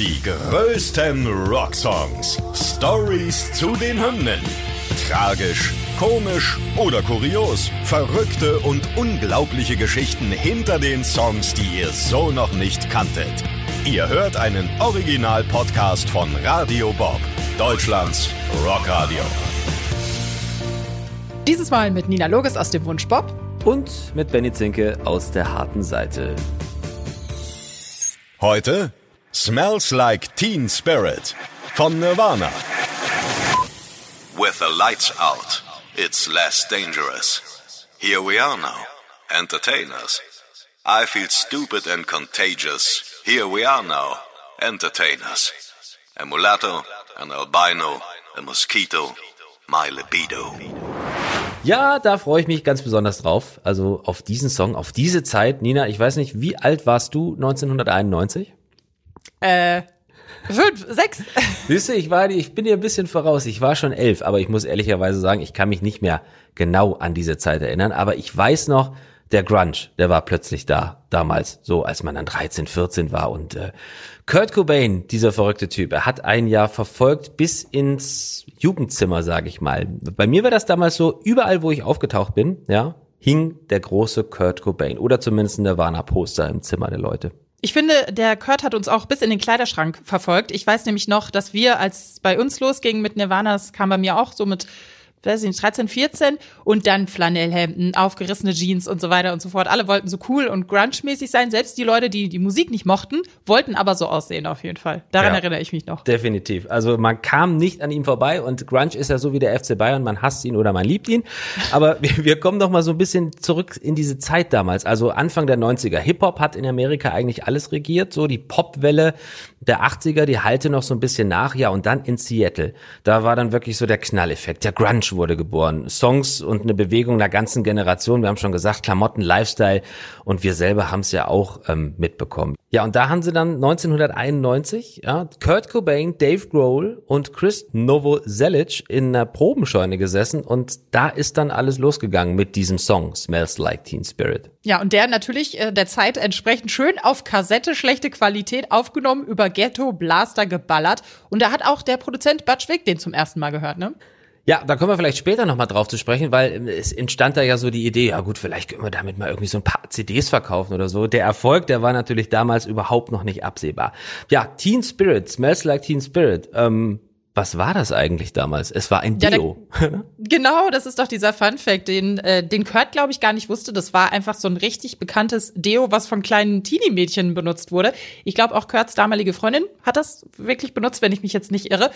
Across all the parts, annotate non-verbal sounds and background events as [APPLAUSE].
Die größten Rocksongs. Stories zu den Hymnen. Tragisch, komisch oder kurios. Verrückte und unglaubliche Geschichten hinter den Songs, die ihr so noch nicht kanntet. Ihr hört einen Original-Podcast von Radio Bob, Deutschlands Rockradio. Dieses Mal mit Nina Loges aus dem Wunsch Bob. Und mit Benny Zinke aus der harten Seite. Heute Smells Like Teen Spirit von Nirvana. With the lights out, it's less dangerous. Here we are now, entertainers. I feel stupid and contagious. Here we are now, entertainers. A mulatto, an albino, a mosquito, my libido. Ja, da freue ich mich ganz besonders drauf. Also auf diesen Song, auf diese Zeit. Nina, ich weiß nicht, wie alt warst du 1991? Äh, fünf, sechs. [LAUGHS] Siehst du, ich war, ich bin dir ein bisschen voraus. Ich war schon elf, aber ich muss ehrlicherweise sagen, ich kann mich nicht mehr genau an diese Zeit erinnern. Aber ich weiß noch, der Grunge, der war plötzlich da, damals, so als man dann 13, 14 war. Und äh, Kurt Cobain, dieser verrückte Typ, er hat ein Jahr verfolgt bis ins Jugendzimmer, sage ich mal. Bei mir war das damals so, überall, wo ich aufgetaucht bin, ja, hing der große Kurt Cobain oder zumindest ein Nirvana-Poster im Zimmer der Leute. Ich finde, der Kurt hat uns auch bis in den Kleiderschrank verfolgt. Ich weiß nämlich noch, dass wir, als bei uns losging mit Nirvana, das kam bei mir auch so mit weiß ich nicht, 13, 14 und dann Flanellhemden, aufgerissene Jeans und so weiter und so fort. Alle wollten so cool und grunge-mäßig sein. Selbst die Leute, die die Musik nicht mochten, wollten aber so aussehen auf jeden Fall. Daran ja, erinnere ich mich noch. Definitiv. Also man kam nicht an ihm vorbei und Grunge ist ja so wie der FC Bayern, man hasst ihn oder man liebt ihn. Aber [LAUGHS] wir, wir kommen noch mal so ein bisschen zurück in diese Zeit damals. Also Anfang der 90er. Hip-Hop hat in Amerika eigentlich alles regiert. So die Popwelle der 80er, die halte noch so ein bisschen nach. Ja, und dann in Seattle. Da war dann wirklich so der Knalleffekt. Der Grunge wurde geboren. Songs und eine Bewegung der ganzen Generation. Wir haben schon gesagt, Klamotten, Lifestyle. Und wir selber haben es ja auch ähm, mitbekommen. Ja, und da haben sie dann 1991 ja, Kurt Cobain, Dave Grohl und Chris Novoselic in einer Probenscheune gesessen. Und da ist dann alles losgegangen mit diesem Song Smells Like Teen Spirit. Ja, und der natürlich äh, der Zeit entsprechend schön auf Kassette, schlechte Qualität aufgenommen, über Ghetto Blaster geballert. Und da hat auch der Produzent Butch Vig den zum ersten Mal gehört, ne? Ja, da kommen wir vielleicht später nochmal drauf zu sprechen, weil es entstand da ja so die Idee, ja gut, vielleicht können wir damit mal irgendwie so ein paar CDs verkaufen oder so. Der Erfolg, der war natürlich damals überhaupt noch nicht absehbar. Ja, Teen Spirit, Smells Like Teen Spirit. Ähm, was war das eigentlich damals? Es war ein Deo. Ja, der, [LAUGHS] genau, das ist doch dieser Fun Fact, den, äh, den Kurt, glaube ich, gar nicht wusste. Das war einfach so ein richtig bekanntes Deo, was von kleinen Teenie-Mädchen benutzt wurde. Ich glaube, auch Kurts damalige Freundin hat das wirklich benutzt, wenn ich mich jetzt nicht irre.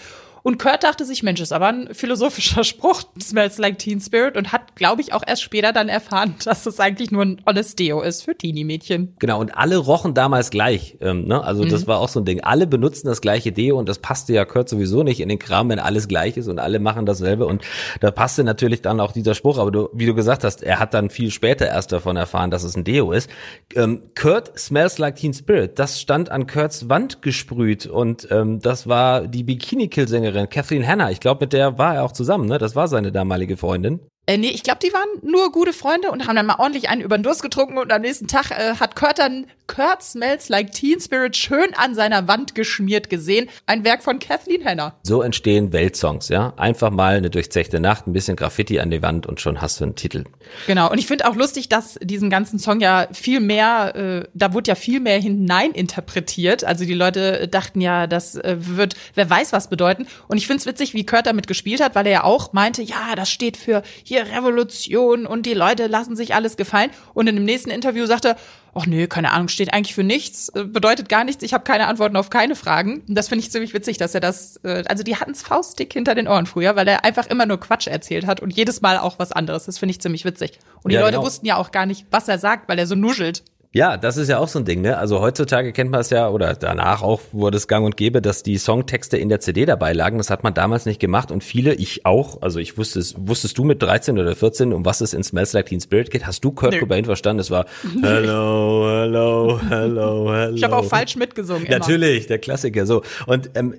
Und Kurt dachte sich, Mensch, ist aber ein philosophischer [LAUGHS] Spruch, smells like Teen Spirit und hat, glaube ich, auch erst später dann erfahren, [LAUGHS] dass es eigentlich nur ein Honest Deo ist für Teenie-Mädchen. Genau, und alle rochen damals gleich. Ähm, ne? Also mhm. das war auch so ein Ding. Alle benutzen das gleiche Deo und das passte ja Kurt sowieso nicht in den Kram, wenn alles gleich ist und alle machen dasselbe. Und da passte natürlich dann auch dieser Spruch. Aber du, wie du gesagt hast, er hat dann viel später erst davon erfahren, dass es ein Deo ist. Ähm, Kurt smells like Teen Spirit. Das stand an Kurts Wand gesprüht und ähm, das war die Bikini-Kill-Sängerin Schauspielerin, Kathleen Hanna. Ich glaube, mit der war er auch zusammen, ne? Das war seine damalige Freundin. Äh, nee, ich glaube, die waren nur gute Freunde und haben dann mal ordentlich einen über den Durst getrunken und am nächsten Tag äh, hat Kurt dann Kurt Smells Like Teen Spirit schön an seiner Wand geschmiert gesehen. Ein Werk von Kathleen Hanna. So entstehen Weltsongs, ja. Einfach mal eine durchzechte Nacht, ein bisschen Graffiti an die Wand und schon hast du einen Titel. Genau. Und ich finde auch lustig, dass diesen ganzen Song ja viel mehr, äh, da wurde ja viel mehr hinein interpretiert. Also die Leute dachten ja, das äh, wird, wer weiß was bedeuten. Und ich finde es witzig, wie Kurt damit gespielt hat, weil er ja auch meinte, ja, das steht für hier Revolution und die Leute lassen sich alles gefallen. Und in dem nächsten Interview sagte, ach nö, keine Ahnung, steht eigentlich für nichts, äh, bedeutet gar nichts, ich habe keine Antworten auf keine Fragen. Und das finde ich ziemlich witzig, dass er das, äh, also die hatten es faustdick hinter den Ohren früher, weil er einfach immer nur Quatsch erzählt hat und jedes Mal auch was anderes. Das finde ich ziemlich witzig. Und die ja, Leute genau. wussten ja auch gar nicht, was er sagt, weil er so nuschelt. Ja, das ist ja auch so ein Ding, ne? Also heutzutage kennt man es ja, oder danach auch wurde es gang und gäbe, dass die Songtexte in der CD dabei lagen. Das hat man damals nicht gemacht und viele, ich auch, also ich wusste es, wusstest du mit 13 oder 14, um was es in Smells Like Teen Spirit geht? Hast du Kurt Cobain verstanden? Es war Hello, [LAUGHS] hello, hello, hello. Ich habe auch falsch mitgesungen. Natürlich, der Klassiker, so. Und ähm,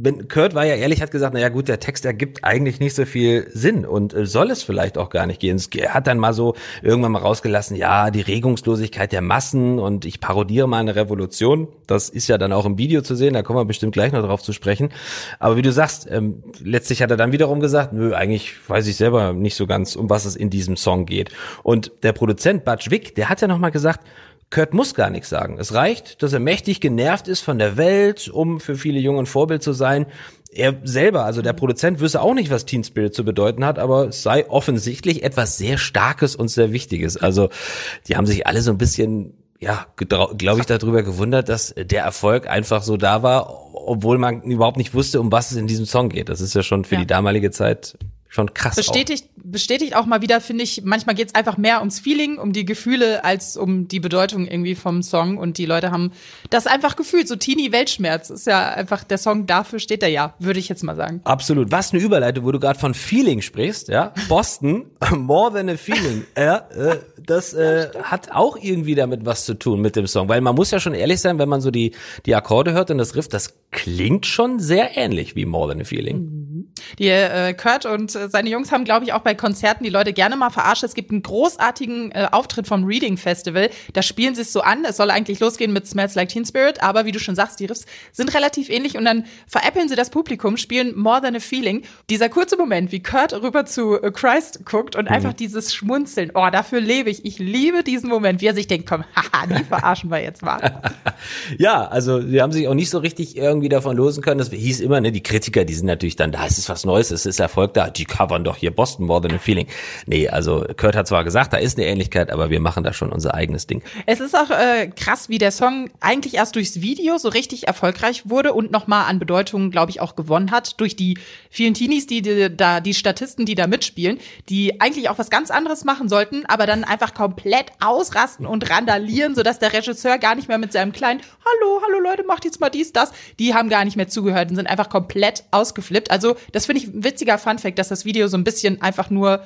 wenn Kurt war ja ehrlich, hat gesagt, na ja gut, der Text ergibt eigentlich nicht so viel Sinn und äh, soll es vielleicht auch gar nicht gehen. Er hat dann mal so irgendwann mal rausgelassen, ja, die Regungslosigkeit der Massen und ich parodiere mal eine Revolution. Das ist ja dann auch im Video zu sehen, da kommen wir bestimmt gleich noch drauf zu sprechen. Aber wie du sagst, ähm, letztlich hat er dann wiederum gesagt, nö, eigentlich weiß ich selber nicht so ganz, um was es in diesem Song geht. Und der Produzent Butch Wick, der hat ja noch mal gesagt, Kurt muss gar nichts sagen. Es reicht, dass er mächtig genervt ist von der Welt, um für viele Jungen Vorbild zu sein. Er selber, also der Produzent, wüsste auch nicht, was Teen Spirit zu bedeuten hat, aber es sei offensichtlich etwas sehr Starkes und sehr Wichtiges. Also die haben sich alle so ein bisschen ja, glaube ich, darüber gewundert, dass der Erfolg einfach so da war, obwohl man überhaupt nicht wusste, um was es in diesem Song geht. Das ist ja schon für ja. die damalige Zeit schon krass. Bestätigt, auch. bestätigt auch mal wieder, finde ich, manchmal geht's einfach mehr ums Feeling, um die Gefühle, als um die Bedeutung irgendwie vom Song. Und die Leute haben das einfach gefühlt. So Teenie Weltschmerz ist ja einfach, der Song dafür steht er ja, würde ich jetzt mal sagen. Absolut. Was eine Überleitung, wo du gerade von Feeling sprichst, ja. Boston, [LAUGHS] more than a feeling. ja, äh, das äh, hat auch irgendwie damit was zu tun mit dem Song. Weil man muss ja schon ehrlich sein, wenn man so die, die Akkorde hört und das Riff, das klingt schon sehr ähnlich wie More Than a Feeling. Mhm. Die äh, Kurt und äh, seine Jungs haben, glaube ich, auch bei Konzerten die Leute gerne mal verarscht. Es gibt einen großartigen äh, Auftritt vom Reading Festival. Da spielen sie es so an. Es soll eigentlich losgehen mit Smells Like Teen Spirit, aber wie du schon sagst, die Riffs sind relativ ähnlich und dann veräppeln sie das Publikum, spielen More Than a Feeling. Dieser kurze Moment, wie Kurt rüber zu äh, Christ guckt und mhm. einfach dieses Schmunzeln. Oh, dafür lebe ich. Ich liebe diesen Moment, wie er sich denkt, komm, [LAUGHS] haha, die verarschen wir jetzt mal. [LAUGHS] ja, also sie haben sich auch nicht so richtig irgendwie davon losen können. Das hieß immer, ne, die Kritiker, die sind natürlich dann da, es ist was Neues, es ist Erfolg da, die covern doch hier Boston More Than a Feeling. Nee, also Kurt hat zwar gesagt, da ist eine Ähnlichkeit, aber wir machen da schon unser eigenes Ding. Es ist auch äh, krass, wie der Song eigentlich erst durchs Video so richtig erfolgreich wurde und nochmal an Bedeutung, glaube ich, auch gewonnen hat durch die vielen Teenies, die, die da, die Statisten, die da mitspielen, die eigentlich auch was ganz anderes machen sollten, aber dann einfach komplett ausrasten und randalieren, sodass der Regisseur gar nicht mehr mit seinem kleinen Hallo, hallo Leute, macht jetzt mal dies, das, die haben gar nicht mehr zugehört und sind einfach komplett ausgeflippt. Also, das finde ich ein witziger Funfact, dass das Video so ein bisschen einfach nur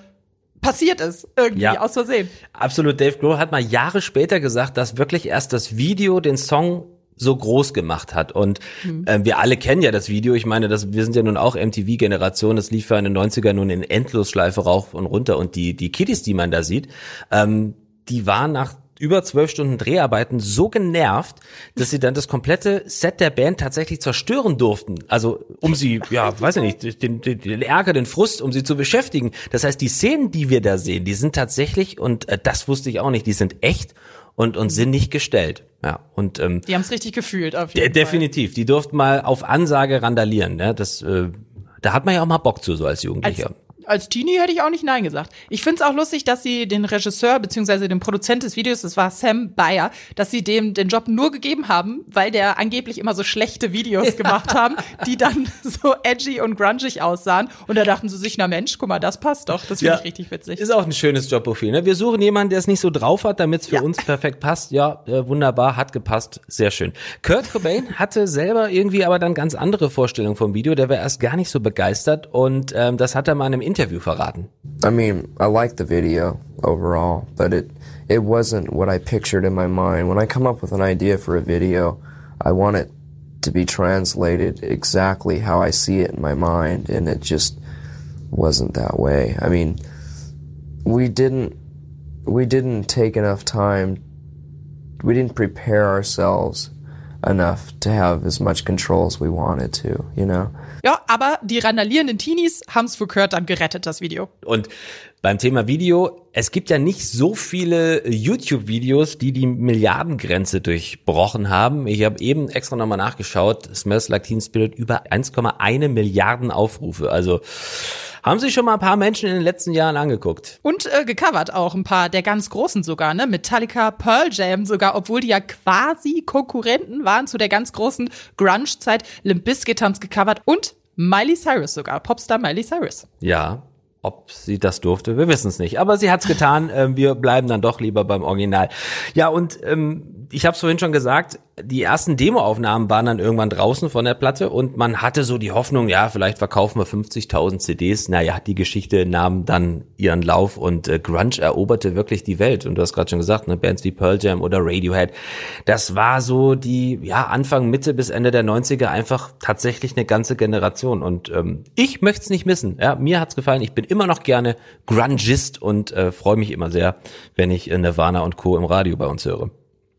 passiert ist, irgendwie ja, aus Versehen. Absolut. Dave Grohl hat mal Jahre später gesagt, dass wirklich erst das Video den Song so groß gemacht hat. Und mhm. äh, wir alle kennen ja das Video. Ich meine, das, wir sind ja nun auch MTV-Generation. Das lief für eine 90er nun in Endlosschleife rauf und runter. Und die, die Kiddies, die man da sieht, ähm, die waren nach über zwölf Stunden Dreharbeiten so genervt, dass sie dann das komplette Set der Band tatsächlich zerstören durften. Also um sie, ja, weiß ich nicht, den, den, den Ärger, den Frust, um sie zu beschäftigen. Das heißt, die Szenen, die wir da sehen, die sind tatsächlich, und äh, das wusste ich auch nicht, die sind echt und, und sind nicht gestellt. Ja, und ähm, die haben es richtig gefühlt, auf jeden de definitiv. Die durften mal auf Ansage randalieren. Ne? Das, äh, da hat man ja auch mal Bock zu so als Jugendlicher. Als als Teenie hätte ich auch nicht Nein gesagt. Ich finde es auch lustig, dass sie den Regisseur beziehungsweise den Produzent des Videos, das war Sam Bayer, dass sie dem den Job nur gegeben haben, weil der angeblich immer so schlechte Videos [LAUGHS] ja. gemacht haben, die dann [LAUGHS] so edgy und grungig aussahen. Und da dachten sie sich, na Mensch, guck mal, das passt doch. Das finde ja. ich richtig witzig. Ist auch ein schönes Jobprofil. Ne? Wir suchen jemanden, der es nicht so drauf hat, damit es für ja. uns perfekt passt. Ja, äh, wunderbar, hat gepasst, sehr schön. Kurt Cobain [LAUGHS] hatte selber irgendwie aber dann ganz andere Vorstellungen vom Video. Der war erst gar nicht so begeistert und ähm, das hat er mal in einem Interview verraten. I mean, I like the video overall, but it it wasn't what I pictured in my mind. When I come up with an idea for a video, I want it to be translated exactly how I see it in my mind, and it just wasn't that way. I mean, we didn't we didn't take enough time. We didn't prepare ourselves enough to have as much control as we wanted to, you know. Ja, aber die randalierenden Teenies haben es für Kurt dann gerettet, das Video. Und beim Thema Video, es gibt ja nicht so viele YouTube-Videos, die die Milliardengrenze durchbrochen haben. Ich habe eben extra nochmal nachgeschaut. Smells Like Teen Spirit über 1,1 Milliarden Aufrufe. Also haben sich schon mal ein paar Menschen in den letzten Jahren angeguckt. Und äh, gecovert auch ein paar der ganz großen sogar, ne? Metallica, Pearl Jam sogar, obwohl die ja quasi Konkurrenten waren zu der ganz großen Grunge-Zeit. Limp Bizkit haben's gecovert und Miley Cyrus sogar, Popstar Miley Cyrus. Ja, ob sie das durfte, wir wissen es nicht. Aber sie hat's getan. Ähm, wir bleiben dann doch lieber beim Original. Ja, und ähm, ich habe es vorhin schon gesagt, die ersten Demoaufnahmen waren dann irgendwann draußen von der Platte und man hatte so die Hoffnung, ja, vielleicht verkaufen wir 50.000 CDs. Naja, die Geschichte nahm dann ihren Lauf und äh, Grunge eroberte wirklich die Welt. Und du hast gerade schon gesagt, ne, Bands wie Pearl Jam oder Radiohead, das war so die, ja, Anfang, Mitte bis Ende der 90er einfach tatsächlich eine ganze Generation. Und ähm, ich möchte es nicht missen. Ja, mir hat's gefallen. Ich bin immer noch gerne Grungist und äh, freue mich immer sehr, wenn ich äh, Nirvana und Co. im Radio bei uns höre.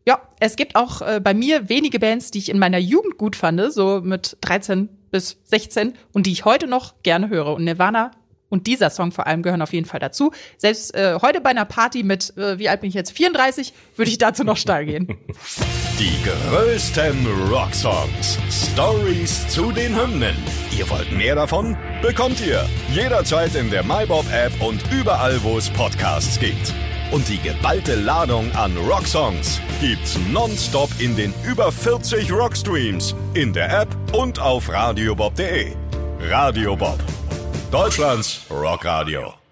Ja, es gibt auch äh, bei mir wenige Bands, die ich in meiner Jugend gut fand, so mit 13 bis 16 und die ich heute noch gerne höre. Und Nirvana und dieser Song vor allem gehören auf jeden Fall dazu. Selbst äh, heute bei einer Party mit, äh, wie alt bin ich jetzt, 34, würde ich dazu noch steil gehen. [LAUGHS] Die größten Rocksongs. Stories zu den Hymnen. Ihr wollt mehr davon? Bekommt ihr jederzeit in der MyBob-App und überall, wo es Podcasts gibt. Und die geballte Ladung an Rocksongs gibt's nonstop in den über 40 Rockstreams, in der App und auf radiobob.de. Radio Bob. Deutschlands Rockradio.